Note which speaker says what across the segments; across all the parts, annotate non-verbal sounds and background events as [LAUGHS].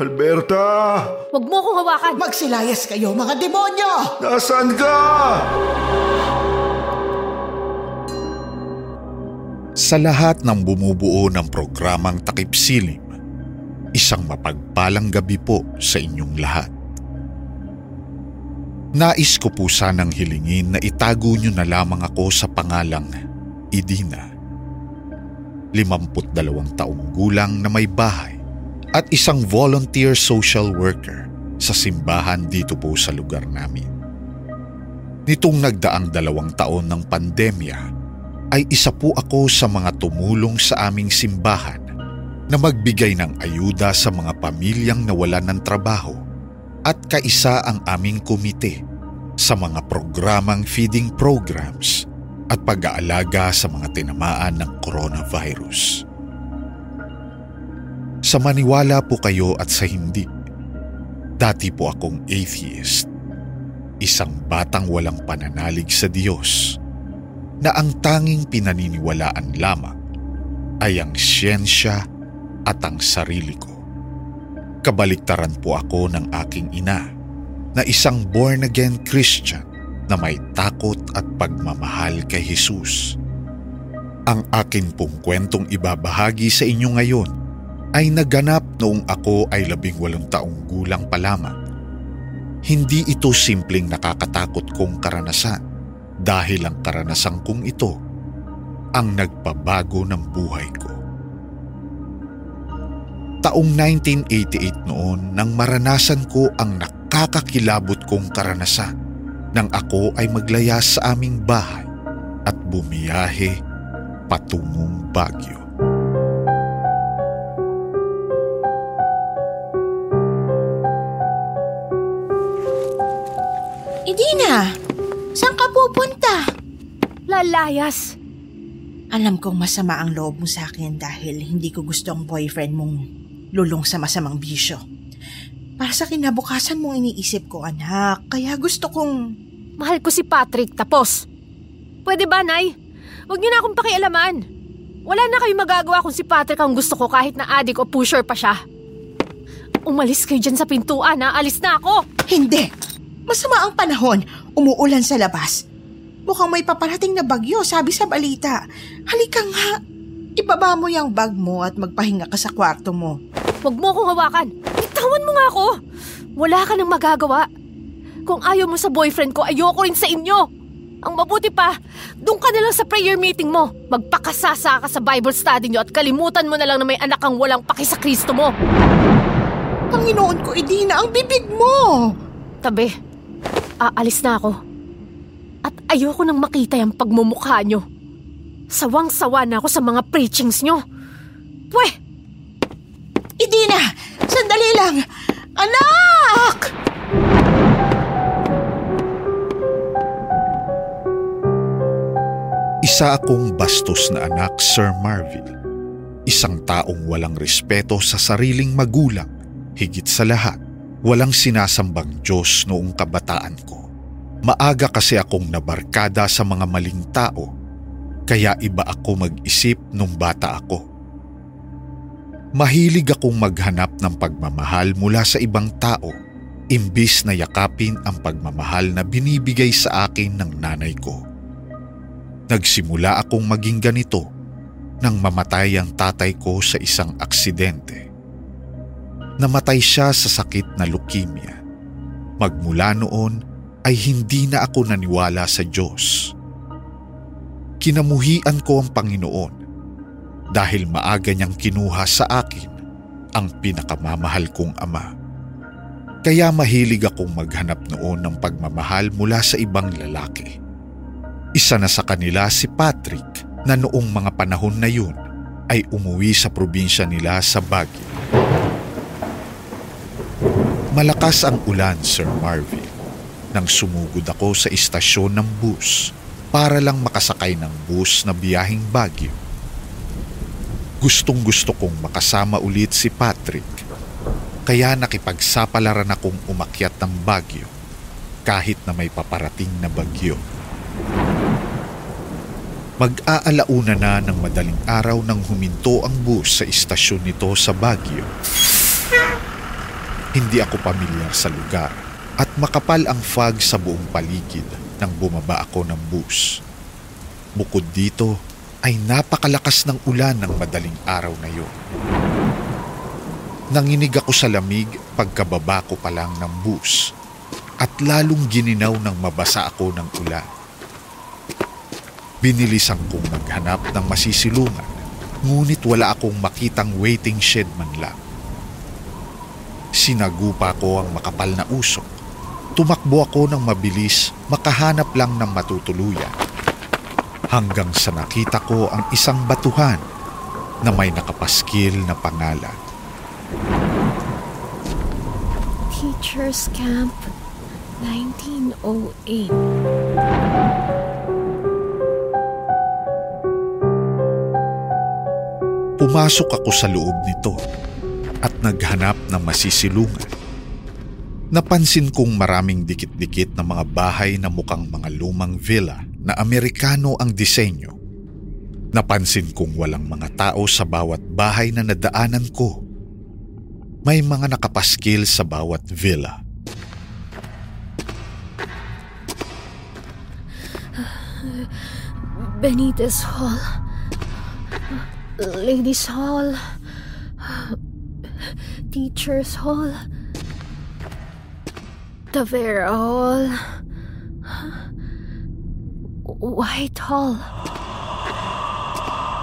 Speaker 1: Alberta!
Speaker 2: Huwag mo akong hawakan!
Speaker 3: Magsilayas kayo, mga demonyo!
Speaker 1: Nasaan ka?
Speaker 4: Sa lahat ng bumubuo ng programang Takip Silim, isang mapagpalang gabi po sa inyong lahat. Nais ko po sanang hilingin na itago niyo na lamang ako sa pangalang Idina. 52 taong gulang na may bahay at isang volunteer social worker sa simbahan dito po sa lugar namin. Nitong nagdaang dalawang taon ng pandemya, ay isa po ako sa mga tumulong sa aming simbahan na magbigay ng ayuda sa mga pamilyang nawalan ng trabaho at kaisa ang aming komite sa mga programang feeding programs at pag-aalaga sa mga tinamaan ng coronavirus. Sa maniwala po kayo at sa hindi, dati po akong atheist, isang batang walang pananalig sa Diyos na ang tanging pinaniniwalaan lamang ay ang siyensya at ang sarili ko. Kabaliktaran po ako ng aking ina na isang born-again Christian na may takot at pagmamahal kay Jesus. Ang akin pong kwentong ibabahagi sa inyo ngayon ay naganap noong ako ay labing walong taong gulang pa lamang. Hindi ito simpleng nakakatakot kong karanasan dahil ang karanasang kong ito ang nagpabago ng buhay ko. Taong 1988 noon nang maranasan ko ang nakakakilabot kong karanasan nang ako ay maglaya sa aming bahay at bumiyahe patungong Baguio.
Speaker 3: Idina, saan ka pupunta?
Speaker 2: Lalayas!
Speaker 3: Alam kong masama ang loob mo sa akin dahil hindi ko gusto ang boyfriend mong lulong sa masamang bisyo. Para sa kinabukasan mong iniisip ko, anak. Kaya gusto kong...
Speaker 2: Mahal ko si Patrick, tapos. Pwede ba, Nay? Huwag niyo na akong pakialaman. Wala na kayo magagawa kung si Patrick ang gusto ko kahit na adik o pusher pa siya. Umalis kayo dyan sa pintuan, ha? Alis na ako!
Speaker 3: Hindi! Masama ang panahon. Umuulan sa labas. Mukhang may paparating na bagyo, sabi sa balita. Halika nga. Ibaba mo yung bag mo at magpahinga ka sa kwarto mo.
Speaker 2: Huwag mo akong hawakan. Bitawan mo nga ako. Wala ka nang magagawa. Kung ayaw mo sa boyfriend ko, ayoko rin sa inyo. Ang mabuti pa, doon ka na lang sa prayer meeting mo. Magpakasasa ka sa Bible study nyo at kalimutan mo na lang na may anak kang walang paki sa Kristo mo.
Speaker 3: Panginoon ko, Idina, ang bibig mo!
Speaker 2: Tabi, aalis na ako. At ayoko nang makita yung pagmumukha nyo. Sawang-sawa na ako sa mga preachings nyo. Pwe!
Speaker 3: Idina! Sandali lang! Anak!
Speaker 4: Isa akong bastos na anak, Sir Marville. Isang taong walang respeto sa sariling magulang. Higit sa lahat, walang sinasambang Diyos noong kabataan ko. Maaga kasi akong nabarkada sa mga maling tao, kaya iba ako mag-isip nung bata ako. Mahilig akong maghanap ng pagmamahal mula sa ibang tao, imbis na yakapin ang pagmamahal na binibigay sa akin ng nanay ko. Nagsimula akong maging ganito nang mamatay ang tatay ko sa isang aksidente. Namatay siya sa sakit na leukemia. Magmula noon ay hindi na ako naniwala sa Diyos. Kinamuhian ko ang Panginoon dahil maaga niyang kinuha sa akin ang pinakamamahal kong ama. Kaya mahilig akong maghanap noon ng pagmamahal mula sa ibang lalaki. Isa na sa kanila si Patrick na noong mga panahon na yun ay umuwi sa probinsya nila sa Baguio. Malakas ang ulan, Sir Marvin, nang sumugod ako sa istasyon ng bus para lang makasakay ng bus na biyahing Baguio. Gustong gusto kong makasama ulit si Patrick, kaya nakipagsapalaran akong umakyat ng Baguio kahit na may paparating na bagyo. Mag-aalauna na ng madaling araw nang huminto ang bus sa istasyon nito sa Baguio. Hindi ako pamilyar sa lugar at makapal ang fog sa buong paligid nang bumaba ako ng bus. Bukod dito ay napakalakas ng ulan ng madaling araw na yun. Nanginig ako sa lamig pagkababa ko pa lang ng bus at lalong gininaw nang mabasa ako ng ulan. Binilisan kong maghanap ng masisilungan, ngunit wala akong makitang waiting shed man lang. Sinagupa ko ang makapal na usok. Tumakbo ako ng mabilis, makahanap lang ng matutuluyan. Hanggang sa nakita ko ang isang batuhan na may nakapaskil na pangalan.
Speaker 2: Teacher's Camp 1908.
Speaker 4: Pumasok ako sa loob nito naghanap ng masisilungan. Napansin kong maraming dikit-dikit na mga bahay na mukhang mga lumang villa na Amerikano ang disenyo. Napansin kong walang mga tao sa bawat bahay na nadaanan ko. May mga nakapaskil sa bawat villa.
Speaker 2: Benitez Hall. Ladies Hall. Teachers Hall. Tavera Hall. White Hall.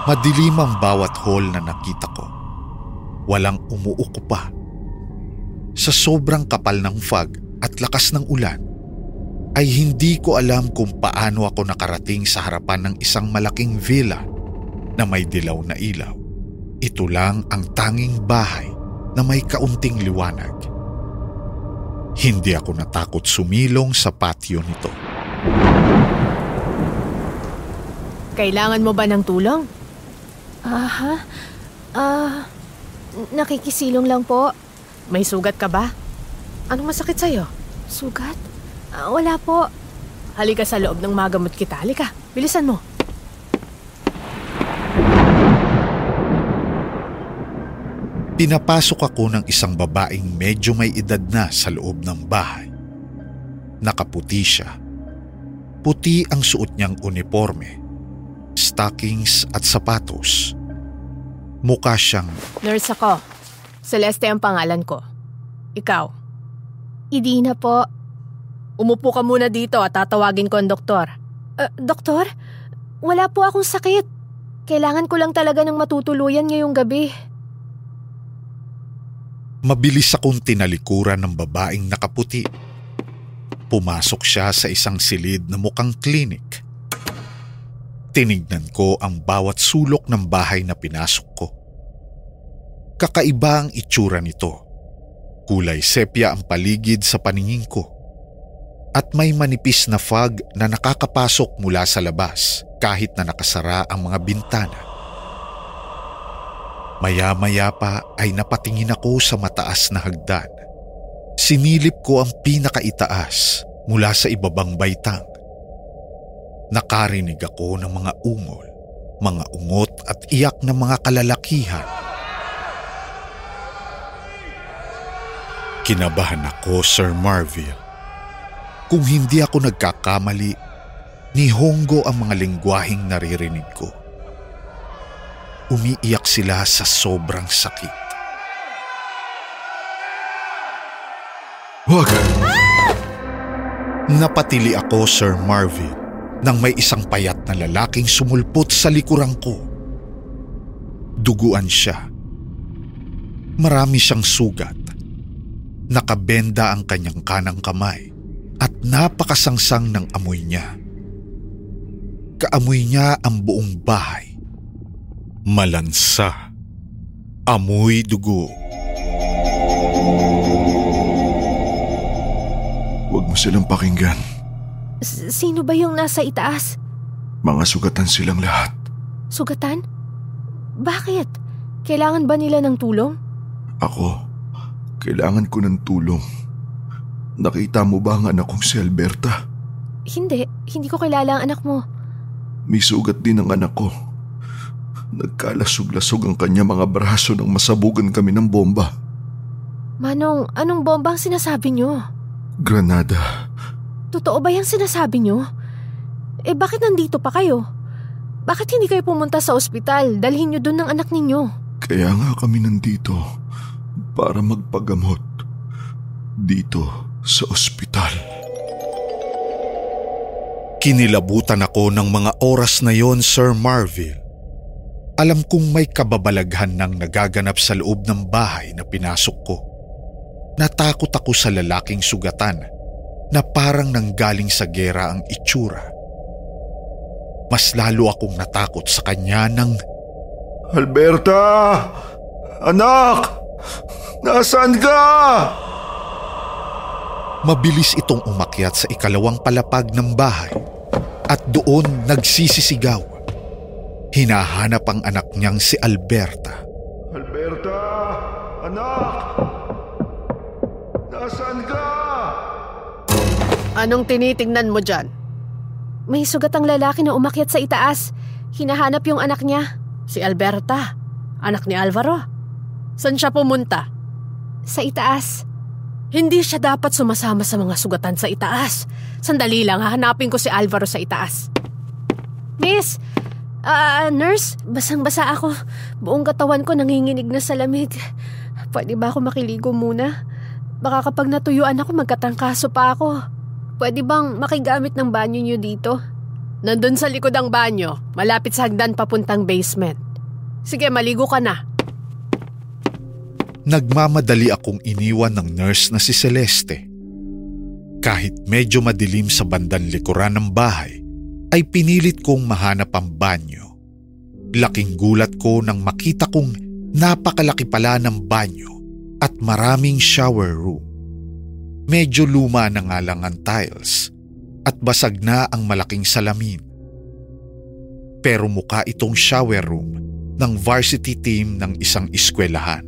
Speaker 4: Madilim ang bawat hall na nakita ko. Walang umuukupa. Sa sobrang kapal ng fog at lakas ng ulan, ay hindi ko alam kung paano ako nakarating sa harapan ng isang malaking villa na may dilaw na ilaw. Ito lang ang tanging bahay na may kaunting liwanag. Hindi ako natakot sumilong sa patio nito.
Speaker 2: Kailangan mo ba ng tulong? Aha. Ah, nakikisilong lang po. May sugat ka ba? Anong masakit sa'yo? Sugat? Ah, wala po. Halika sa loob ng magamot kita. Halika, bilisan mo.
Speaker 4: Pinapasok ako ng isang babaeng medyo may edad na sa loob ng bahay. Nakaputi siya. Puti ang suot niyang uniforme, stockings at sapatos. Mukha siyang
Speaker 2: Nurse ako. Celeste ang pangalan ko. Ikaw.
Speaker 3: Idina po.
Speaker 2: Umupo ka muna dito at tatawagin ko ang doktor.
Speaker 3: Uh, doktor? Wala po akong sakit. Kailangan ko lang talaga ng matutuluyan ngayong gabi.
Speaker 4: Mabilis akong tinalikuran ng babaeng nakaputi. Pumasok siya sa isang silid na mukhang klinik. Tinignan ko ang bawat sulok ng bahay na pinasok ko. Kakaiba ang itsura nito. Kulay sepia ang paligid sa paningin ko. At may manipis na fog na nakakapasok mula sa labas kahit na nakasara ang mga bintana. Maya-maya pa ay napatingin ako sa mataas na hagdan. Sinilip ko ang pinakaitaas mula sa ibabang baitang. Nakarinig ako ng mga ungol, mga ungot at iyak ng mga kalalakihan. Kinabahan ako, Sir Marville. Kung hindi ako nagkakamali, ni Hongo ang mga lingwaheng naririnig ko umiiyak sila sa sobrang sakit.
Speaker 1: Huwag!
Speaker 4: Napatili ako, Sir Marvin, nang may isang payat na lalaking sumulpot sa likuran ko. Duguan siya. Marami siyang sugat. Nakabenda ang kanyang kanang kamay at napakasangsang ng amoy niya. Kaamoy niya ang buong bahay Malansa. Amoy dugo.
Speaker 1: Huwag mo silang pakinggan.
Speaker 2: S- sino ba yung nasa itaas?
Speaker 1: Mga sugatan silang lahat.
Speaker 2: Sugatan? Bakit? Kailangan ba nila ng tulong?
Speaker 1: Ako, kailangan ko ng tulong. Nakita mo ba ang anak kong si Alberta?
Speaker 2: Hindi, hindi ko kilala ang anak mo.
Speaker 1: May sugat din ang anak ko. Nagkalasog-lasog ang kanya mga braso nang masabugan kami ng bomba.
Speaker 2: Manong, anong bomba ang sinasabi nyo?
Speaker 1: Granada.
Speaker 2: Totoo ba yung sinasabi nyo? Eh bakit nandito pa kayo? Bakit hindi kayo pumunta sa ospital? Dalhin nyo doon ng anak ninyo.
Speaker 1: Kaya nga kami nandito para magpagamot dito sa ospital.
Speaker 4: Kinilabutan ako ng mga oras na yon, Sir Marville. Alam kong may kababalaghan ng nagaganap sa loob ng bahay na pinasok ko. Natakot ako sa lalaking sugatan na parang nanggaling sa gera ang itsura. Mas lalo akong natakot sa kanya ng
Speaker 1: Alberta! Anak! Nasaan ka?
Speaker 4: Mabilis itong umakyat sa ikalawang palapag ng bahay at doon nagsisisigaw. Hinahanap ang anak niyang si Alberta.
Speaker 1: Alberta! Anak! Nasaan ka?
Speaker 2: Anong tinitingnan mo dyan? May sugat ang lalaki na umakyat sa itaas. Hinahanap yung anak niya. Si Alberta. Anak ni Alvaro. Saan siya pumunta? Sa itaas. Hindi siya dapat sumasama sa mga sugatan sa itaas. Sandali lang, hahanapin ko si Alvaro sa itaas. Miss! Ah, nurse, basang-basa ako. Buong katawan ko nanginginig na sa lamig. Pwede ba ako makiligo muna? Baka kapag natuyuan ako, magkatangkaso pa ako. Pwede bang makigamit ng banyo niyo dito? Nandun sa likod ang banyo, malapit sa hagdan papuntang basement. Sige, maligo ka na.
Speaker 4: Nagmamadali akong iniwan ng nurse na si Celeste. Kahit medyo madilim sa bandang likuran ng bahay, ay pinilit kong mahanap ang banyo. Laking gulat ko nang makita kong napakalaki pala ng banyo at maraming shower room. Medyo luma na nga lang ang tiles at basag na ang malaking salamin. Pero mukha itong shower room ng varsity team ng isang eskwelahan.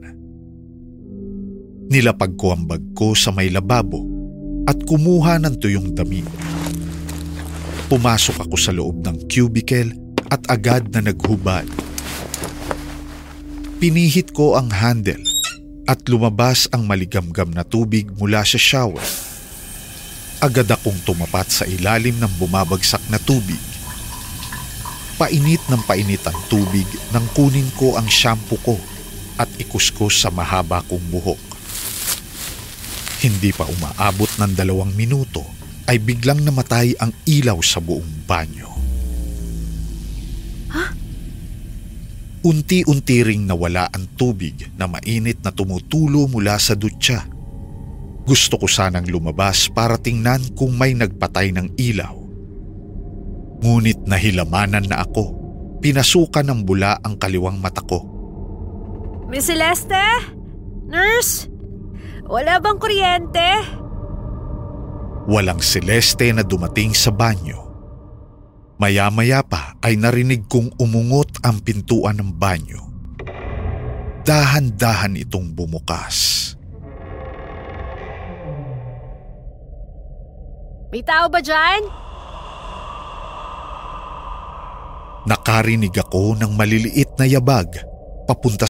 Speaker 4: Nilapag ko ang bag ko sa may lababo at kumuha ng tuyong damit. Pumasok ako sa loob ng cubicle at agad na naghubad. Pinihit ko ang handle at lumabas ang maligamgam na tubig mula sa shower. Agad akong tumapat sa ilalim ng bumabagsak na tubig. Painit ng painit ang tubig nang kunin ko ang shampoo ko at ikuskus sa mahaba kong buhok. Hindi pa umaabot ng dalawang minuto ay biglang namatay ang ilaw sa buong banyo. Unti-unti ring nawala ang tubig na mainit na tumutulo mula sa dutya. Gusto ko sanang lumabas para tingnan kung may nagpatay ng ilaw. Ngunit nahilamanan na ako. Pinasukan ng bula ang kaliwang mata ko.
Speaker 2: Miss Celeste? Nurse? Wala bang kuryente?
Speaker 4: Walang Celeste na dumating sa banyo. Maya-maya pa ay narinig kong umungot ang pintuan ng banyo. Dahan-dahan itong bumukas.
Speaker 2: May tao ba dyan?
Speaker 4: Nakarinig ako ng maliliit na yabag papunta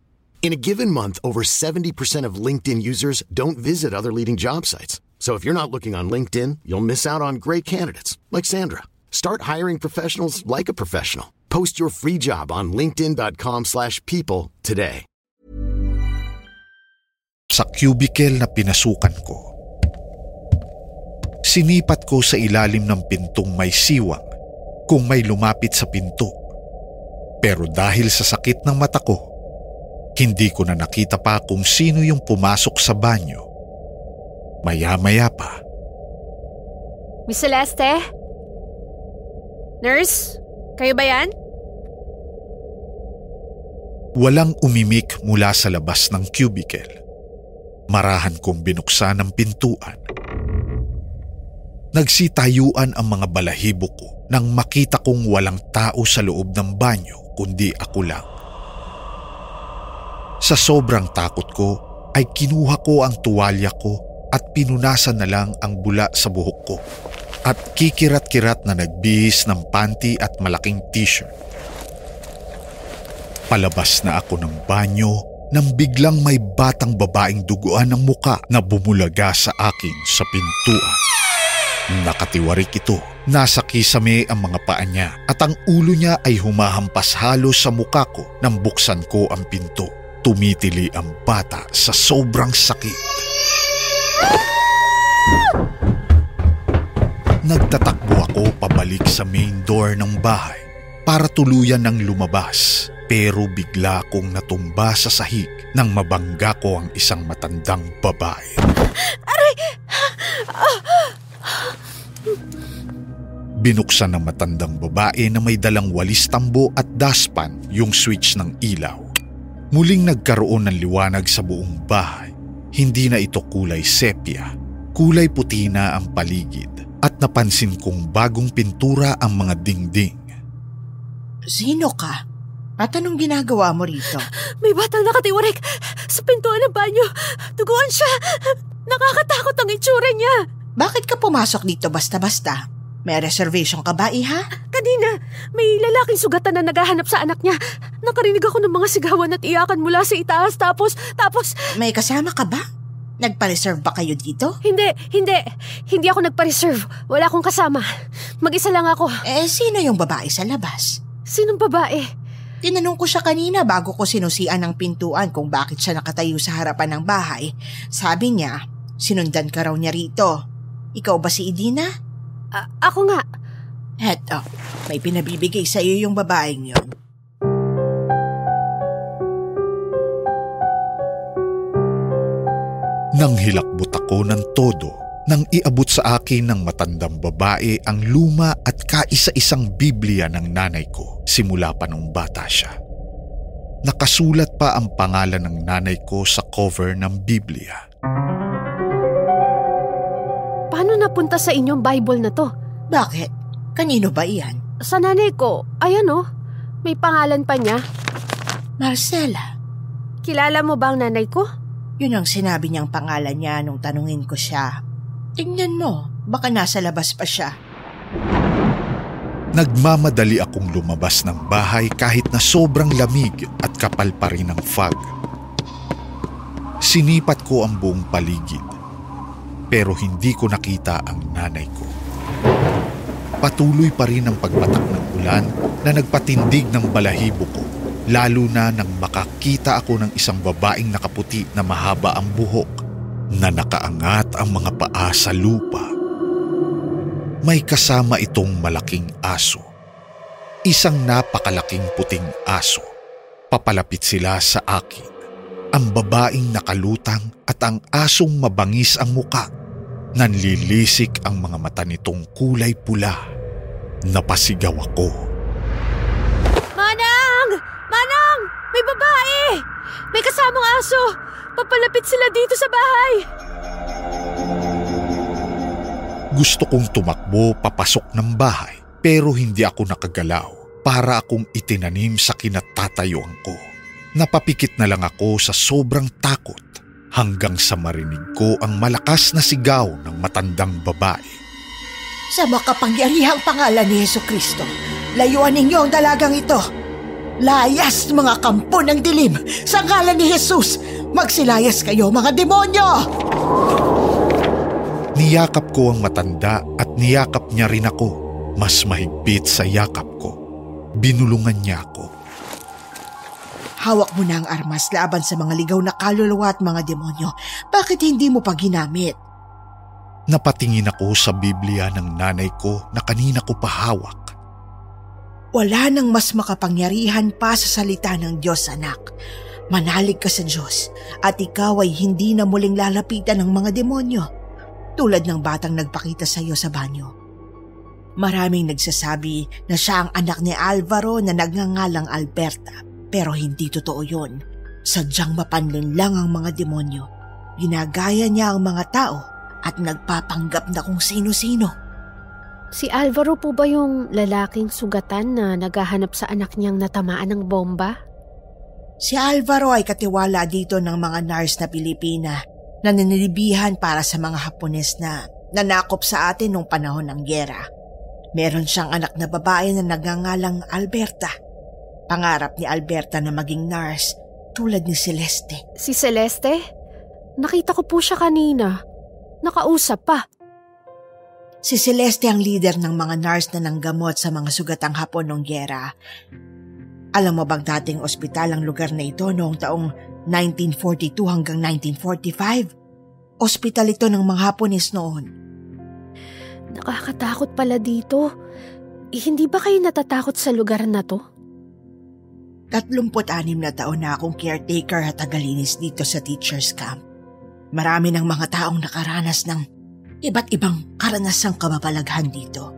Speaker 5: In a given month, over 70% of LinkedIn users don't visit other leading job sites. So if you're not looking on LinkedIn, you'll miss out on great candidates like Sandra. Start hiring professionals like a professional. Post your free job on linkedin.com/people today.
Speaker 4: sa cubicle na pinasukan ko. Sinipat ko sa ilalim ng pintong may siwang kung may lumapit sa pinto. Pero dahil sa sakit ng mata ko, hindi ko na nakita pa kung sino yung pumasok sa banyo. Maya-maya pa,
Speaker 2: Miss Celeste? Nurse? Kayo ba yan?
Speaker 4: walang umimik mula sa labas ng cubicle. Marahan kong binuksan ang pintuan. Nagsitayuan ang mga balahibo ko nang makita kong walang tao sa loob ng banyo kundi ako lang. Sa sobrang takot ko ay kinuha ko ang tuwalya ko at pinunasan na lang ang bula sa buhok ko at kikirat-kirat na nagbihis ng panty at malaking t-shirt. Palabas na ako ng banyo nang biglang may batang babaeng duguan ng muka na bumulaga sa akin sa pintuan. Nakatiwarik ito. Nasa kisame ang mga paa niya at ang ulo niya ay humahampas halos sa muka ko nang buksan ko ang pinto. Tumitili ang bata sa sobrang sakit. Nagtatakbo ako pabalik sa main door ng bahay para tuluyan ng lumabas pero bigla akong natumba sa sahig nang mabangga ko ang isang matandang babae. Binuksan ng matandang babae na may dalang walis tambo at daspan yung switch ng ilaw. Muling nagkaroon ng liwanag sa buong bahay. Hindi na ito kulay sepia. Kulay puti na ang paligid at napansin kong bagong pintura ang mga dingding.
Speaker 3: Sino ka? At anong ginagawa mo rito? [LAUGHS]
Speaker 2: May batang nakatiwarik sa pintuan ng banyo. Duguan siya. Nakakatakot ang itsura niya.
Speaker 3: Bakit ka pumasok dito basta-basta? May reservation ka ba, iha?
Speaker 2: Kanina, may lalaking sugatan na naghahanap sa anak niya. Nakarinig ako ng mga sigawan at iyakan mula sa itaas tapos, tapos,
Speaker 3: May kasama ka ba? Nagpa-reserve ba kayo dito?
Speaker 2: hindi, hindi. Hindi ako nagpa-reserve. Wala akong kasama. Mag-isa lang ako.
Speaker 3: Eh, sino yung babae sa labas?
Speaker 2: Sinong babae?
Speaker 3: Tinanong ko siya kanina bago ko sinusian ng pintuan kung bakit siya nakatayo sa harapan ng bahay. Sabi niya, sinundan ka raw niya rito. Ikaw ba si Idina?
Speaker 2: A- ako nga.
Speaker 3: Eto, may pinabibigay sa iyo yung babaeng yun.
Speaker 4: Nang hilakbot ako ng todo nang iabot sa akin ng matandang babae ang luma at kaisa-isang Biblia ng nanay ko simula pa nung bata siya. Nakasulat pa ang pangalan ng nanay ko sa cover ng Biblia.
Speaker 2: Paano napunta sa inyong Bible na to?
Speaker 3: Bakit? Kanino ba iyan?
Speaker 2: Sa nanay ko, ayan oh. May pangalan pa niya.
Speaker 3: Marcela.
Speaker 2: Kilala mo ba ang nanay ko?
Speaker 3: Yun ang sinabi niyang pangalan niya nung tanungin ko siya. Tingnan mo, baka nasa labas pa siya.
Speaker 4: Nagmamadali akong lumabas ng bahay kahit na sobrang lamig at kapal pa rin ang fog. Sinipat ko ang buong paligid pero hindi ko nakita ang nanay ko. Patuloy pa rin ang pagbatak ng ulan na nagpatindig ng balahibo ko lalo na nang makakita ako ng isang babaeng nakaputi na mahaba ang buhok na nakaangat ang mga paa sa lupa. May kasama itong malaking aso Isang napakalaking puting aso. Papalapit sila sa akin. Ang babaeng nakalutang at ang asong mabangis ang muka. Nanlilisik ang mga mata nitong kulay pula. Napasigaw ako.
Speaker 2: Manang! Manang! May babae! May kasamang aso! Papalapit sila dito sa bahay!
Speaker 4: Gusto kong tumakbo papasok ng bahay pero hindi ako nakagalaw para akong itinanim sa kinatatayuan ko. Napapikit na lang ako sa sobrang takot hanggang sa marinig ko ang malakas na sigaw ng matandang babae.
Speaker 3: Sa makapangyarihang pangalan ni Yeso Kristo, layuan ninyo ang dalagang ito. Layas mga kampo ng dilim sa ngalan ni Jesus. Magsilayas kayo mga demonyo!
Speaker 4: Niyakap ko ang matanda at niyakap niya rin ako. Mas mahigpit sa yakap ko. Binulungan niya ako.
Speaker 3: Hawak mo na ang armas laban sa mga ligaw na kaluluwa at mga demonyo. Bakit hindi mo pa ginamit?
Speaker 4: Napatingin ako sa Biblia ng nanay ko na kanina ko pahawak.
Speaker 3: Wala nang mas makapangyarihan pa sa salita ng Diyos, anak. Manalig ka sa Diyos at ikaw ay hindi na muling lalapitan ng mga demonyo tulad ng batang nagpakita sa iyo sa banyo. Maraming nagsasabi na siya ang anak ni Alvaro na nagngangalang Alberta pero hindi totoo yun. Sadyang mapanlin lang ang mga demonyo. Ginagaya niya ang mga tao at nagpapanggap na kung sino-sino.
Speaker 2: Si Alvaro po ba yung lalaking sugatan na naghahanap sa anak niyang natamaan ng bomba?
Speaker 3: Si Alvaro ay katiwala dito ng mga nurse na Pilipina na ninilibihan para sa mga Hapones na nanakop sa atin nung panahon ng gyera. Meron siyang anak na babae na nagngangalang Alberta. Pangarap ni Alberta na maging nurse tulad ni Celeste.
Speaker 2: Si Celeste? Nakita ko po siya kanina. Nakausap pa.
Speaker 3: Si Celeste ang leader ng mga nurse na nanggamot sa mga sugatang hapon ng gyera. Alam mo bang dating ospital ang lugar na ito noong taong 1942 hanggang 1945? Ospital ito ng mga Hapones noon.
Speaker 2: Nakakatakot pala dito. Eh, hindi ba kayo natatakot sa lugar na to?
Speaker 3: 36 na taon na akong caretaker at tagalinis dito sa teacher's camp. Marami ng mga taong nakaranas ng iba't ibang karanasang kamapalaghan dito.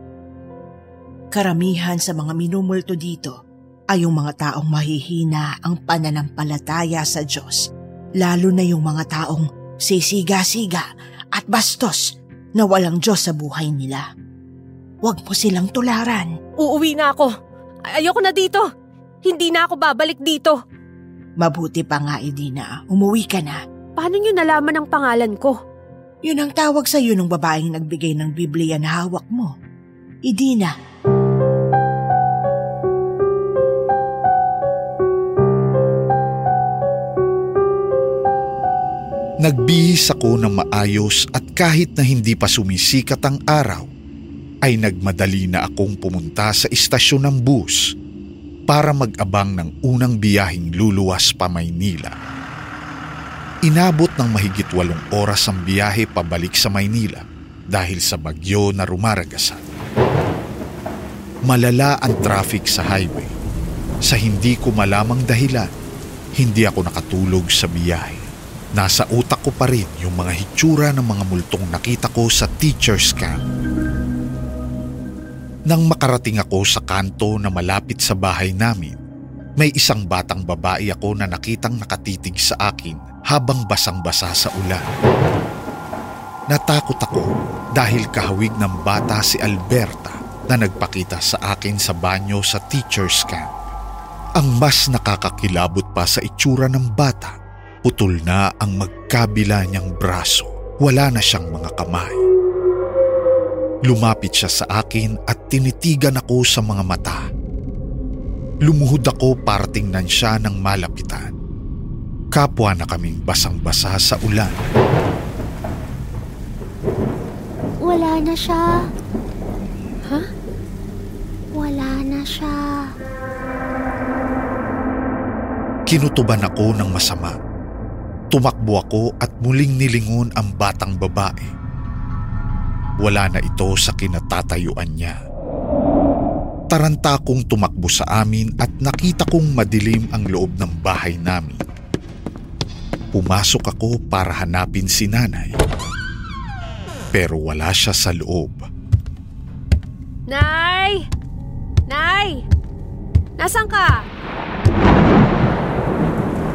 Speaker 3: Karamihan sa mga minumulto dito ay yung mga taong mahihina ang pananampalataya sa Diyos, lalo na yung mga taong sisiga-siga at bastos na walang Diyos sa buhay nila. Huwag mo silang tularan.
Speaker 2: Uuwi na ako. Ay- Ayoko na dito. Hindi na ako babalik dito.
Speaker 3: Mabuti pa nga, Edina. Umuwi ka na.
Speaker 2: Paano niyo nalaman ang pangalan ko?
Speaker 3: Yun ang tawag sa iyo ng babaeng nagbigay ng Biblia na hawak mo. Edina.
Speaker 4: Nagbihis ako ng maayos at kahit na hindi pa sumisikat ang araw, ay nagmadali na akong pumunta sa istasyon ng bus para mag-abang ng unang biyahing luluwas pa Maynila. Inabot ng mahigit walong oras ang biyahe pabalik sa Maynila dahil sa bagyo na rumaragasan. Malala ang traffic sa highway. Sa hindi ko malamang dahilan, hindi ako nakatulog sa biyahe. Nasa utak ko pa rin yung mga hitsura ng mga multong nakita ko sa teacher's camp. Nang makarating ako sa kanto na malapit sa bahay namin, may isang batang babae ako na nakitang nakatitig sa akin habang basang-basa sa ulan. Natakot ako dahil kahawig ng bata si Alberta na nagpakita sa akin sa banyo sa teacher's camp. Ang mas nakakakilabot pa sa itsura ng bata, putol na ang magkabila niyang braso. Wala na siyang mga kamay. Lumapit siya sa akin at tinitigan ako sa mga mata. Lumuhod ako para tingnan siya ng malapitan. Kapwa na kaming basang-basa sa ulan.
Speaker 6: Wala na siya.
Speaker 2: Ha?
Speaker 6: Wala na siya.
Speaker 4: Kinutuban ako ng masama. Tumakbo ako at muling nilingon ang batang babae. Wala na ito sa kinatatayuan niya. Taranta kong tumakbo sa amin at nakita kong madilim ang loob ng bahay namin. Pumasok ako para hanapin si nanay. Pero wala siya sa loob.
Speaker 2: Nay! Nay! Nasaan ka?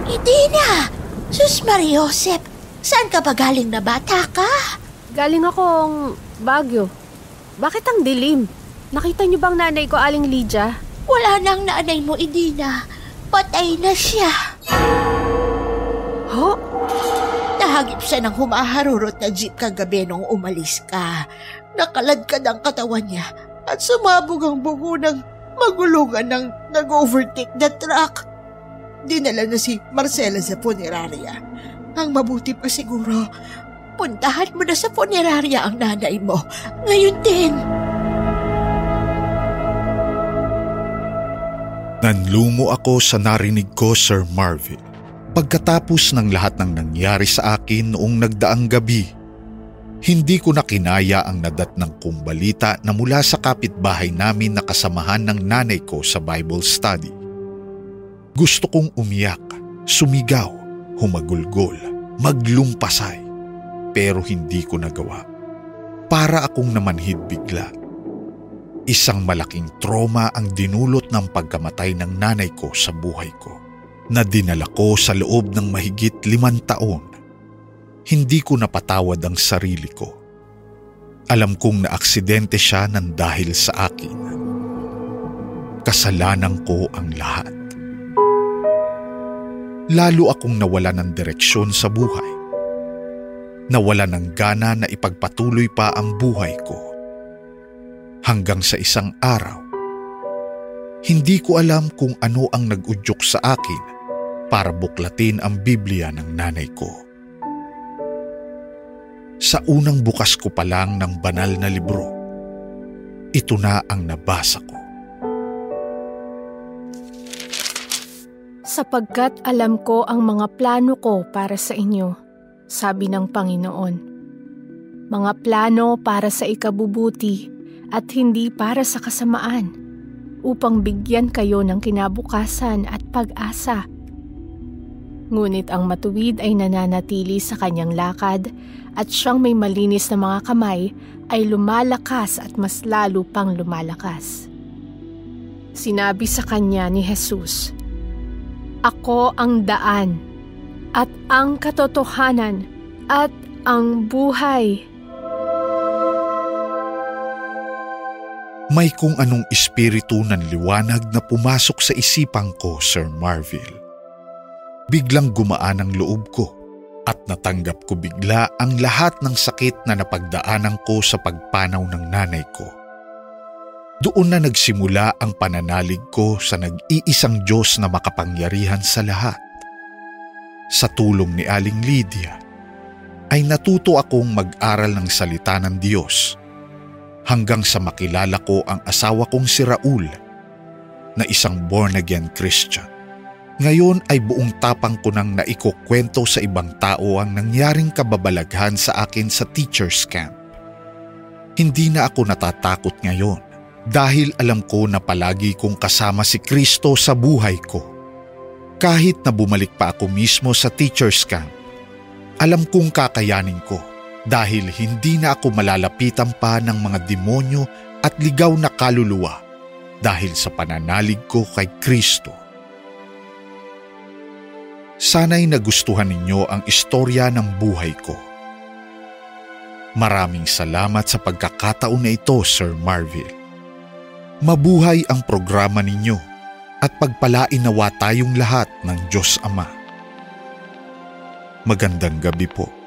Speaker 3: Idina! Sus Mariosep, saan ka ba galing na bata ka?
Speaker 2: Galing akong Baguio. Bakit ang dilim? Nakita niyo bang nanay ko, Aling Lydia?
Speaker 3: Wala nang nanay mo, Idina. Patay na siya.
Speaker 2: Ho?
Speaker 3: Nahagip siya ng humaharurot na jeep kagabi nung umalis ka. Nakaladkad ang katawan niya at sumabog ang buho ng magulungan ng nag-overtake na truck. Dinala na si Marcela sa funeraria. Ang mabuti pa siguro, puntahan mo na sa funeraria ang nanay mo. Ngayon din.
Speaker 4: Nanlumo ako sa narinig ko, Sir Marvin. Pagkatapos ng lahat ng nangyari sa akin noong nagdaang gabi, hindi ko na kinaya ang nadatnang kong balita na mula sa kapitbahay namin na kasamahan ng nanay ko sa Bible study. Gusto kong umiyak, sumigaw, humagulgol, maglumpasay, pero hindi ko nagawa. Para akong namanhid bigla. Isang malaking trauma ang dinulot ng pagkamatay ng nanay ko sa buhay ko na dinala ko sa loob ng mahigit limang taon. Hindi ko napatawad ang sarili ko. Alam kong naaksidente siya ng dahil sa akin. Kasalanan ko ang lahat. Lalo akong nawala ng direksyon sa buhay. Nawala ng gana na ipagpatuloy pa ang buhay ko hanggang sa isang araw. Hindi ko alam kung ano ang nag-udyok sa akin para buklatin ang Biblia ng nanay ko. Sa unang bukas ko pa lang ng banal na libro, ito na ang nabasa ko.
Speaker 2: Sapagkat alam ko ang mga plano ko para sa inyo, sabi ng Panginoon. Mga plano para sa ikabubuti at hindi para sa kasamaan, upang bigyan kayo ng kinabukasan at pag-asa. Ngunit ang matuwid ay nananatili sa kanyang lakad at siyang may malinis na mga kamay ay lumalakas at mas lalo pang lumalakas. Sinabi sa kanya ni Jesus, Ako ang daan at ang katotohanan at ang buhay.
Speaker 4: May kung anong espiritu ng liwanag na pumasok sa isipang ko, Sir Marville. Biglang gumaan ang loob ko at natanggap ko bigla ang lahat ng sakit na napagdaanan ko sa pagpanaw ng nanay ko. Doon na nagsimula ang pananalig ko sa nag-iisang Diyos na makapangyarihan sa lahat. Sa tulong ni Aling Lydia, ay natuto akong mag-aral ng salita ng Diyos hanggang sa makilala ko ang asawa kong si Raul na isang born-again Christian. Ngayon ay buong tapang ko nang naikukwento sa ibang tao ang nangyaring kababalaghan sa akin sa teacher's camp. Hindi na ako natatakot ngayon dahil alam ko na palagi kong kasama si Kristo sa buhay ko. Kahit na bumalik pa ako mismo sa teacher's camp, alam kong kakayanin ko dahil hindi na ako malalapitan pa ng mga demonyo at ligaw na kaluluwa dahil sa pananalig ko kay Kristo. Sana'y nagustuhan ninyo ang istorya ng buhay ko. Maraming salamat sa pagkakataon na ito, Sir Marville. Mabuhay ang programa ninyo at pagpalain nawa tayong lahat ng Diyos Ama. Magandang gabi po.